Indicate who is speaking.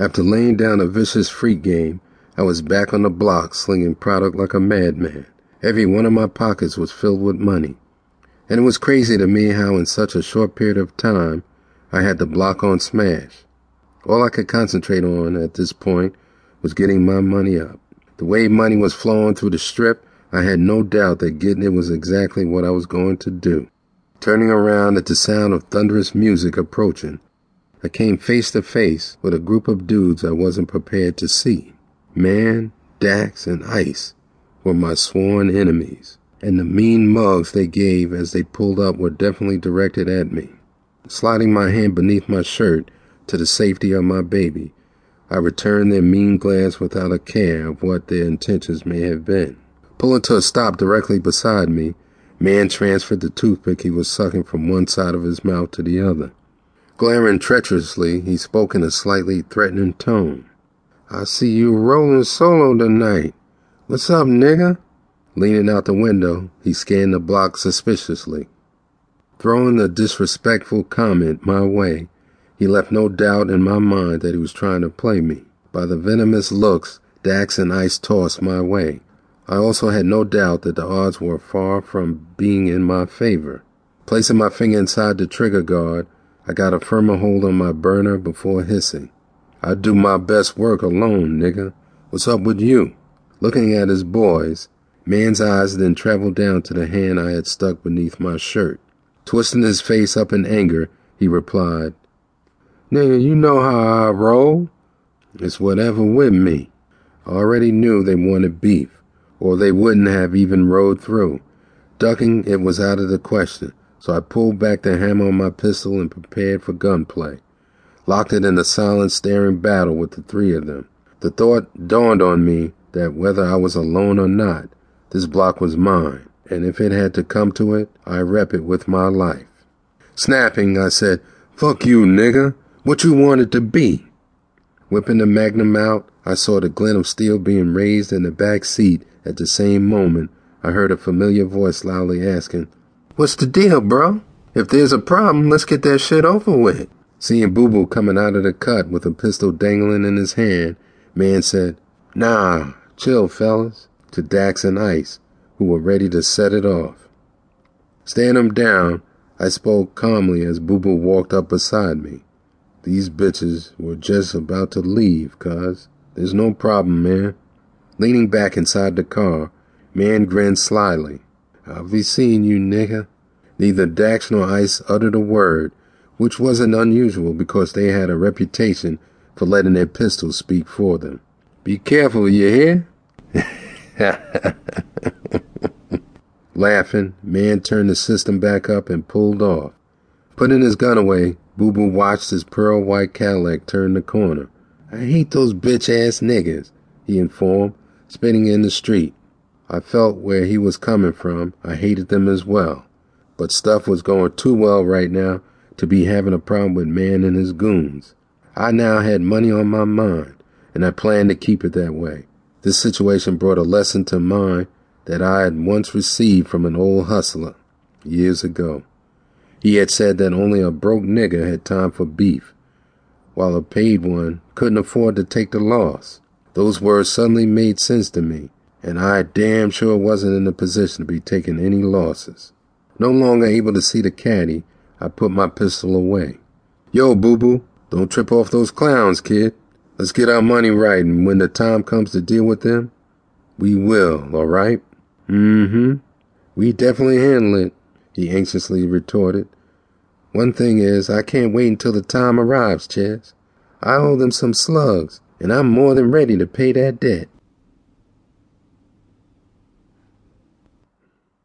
Speaker 1: After laying down a vicious freak game, I was back on the block slinging product like a madman. Every one of my pockets was filled with money. And it was crazy to me how in such a short period of time I had the block on smash. All I could concentrate on at this point was getting my money up. The way money was flowing through the strip, I had no doubt that getting it was exactly what I was going to do. Turning around at the sound of thunderous music approaching, I came face to face with a group of dudes I wasn't prepared to see. Mann, Dax, and Ice were my sworn enemies, and the mean mugs they gave as they pulled up were definitely directed at me. Sliding my hand beneath my shirt to the safety of my baby, I returned their mean glance without a care of what their intentions may have been. Pulling to a stop directly beside me, Mann transferred the toothpick he was sucking from one side of his mouth to the other. Glaring treacherously, he spoke in a slightly threatening tone. I see you rolling solo tonight. What's up, nigga? Leaning out the window, he scanned the block suspiciously. Throwing a disrespectful comment my way, he left no doubt in my mind that he was trying to play me. By the venomous looks Dax and Ice tossed my way, I also had no doubt that the odds were far from being in my favor. Placing my finger inside the trigger guard, I got a firmer hold on my burner before hissing. I do my best work alone, nigga. What's up with you? Looking at his boys, Mann's eyes then traveled down to the hand I had stuck beneath my shirt. Twisting his face up in anger, he replied, Nigga, you know how I roll. It's whatever with me. I already knew they wanted beef, or they wouldn't have even rode through. Ducking it was out of the question, so I pulled back the hammer on my pistol and prepared for gunplay locked it in a silent staring battle with the three of them. The thought dawned on me that whether I was alone or not, this block was mine, and if it had to come to it, I rep it with my life. Snapping, I said, Fuck you, nigga. What you want it to be? Whipping the magnum out, I saw the glint of steel being raised in the back seat. At the same moment, I heard a familiar voice loudly asking, What's the deal, bro? If there's a problem, let's get that shit over with. Seeing Boo Boo coming out of the cut with a pistol dangling in his hand, Mann said, Nah, chill, fellas, to Dax and Ice, who were ready to set it off. Stand him down, I spoke calmly as Boo Boo walked up beside me. These bitches were just about to leave, cuz. There's no problem, man. Leaning back inside the car, Mann grinned slyly. I'll be seeing you, nigga. Neither Dax nor Ice uttered a word, which wasn't unusual because they had a reputation for letting their pistols speak for them. Be careful, you hear? Laughing, Mann turned the system back up and pulled off. Putting his gun away, Boo Boo watched his pearl white Cadillac turn the corner. I hate those bitch ass niggas, he informed, spinning in the street. I felt where he was coming from. I hated them as well. But stuff was going too well right now to be having a problem with Mann and his goons. I now had money on my mind, and I planned to keep it that way. This situation brought a lesson to mind that I had once received from an old hustler years ago. He had said that only a broke nigger had time for beef, while a paid one couldn't afford to take the loss. Those words suddenly made sense to me, and I damn sure wasn't in a position to be taking any losses. No longer able to see the caddy, I put my pistol away. Yo, boo boo, don't trip off those clowns, kid. Let's get our money right, and when the time comes to deal with them, we will, all right? Mm hmm. We definitely handle it, he anxiously retorted. One thing is, I can't wait until the time arrives, Chez. I owe them some slugs, and I'm more than ready to pay that debt.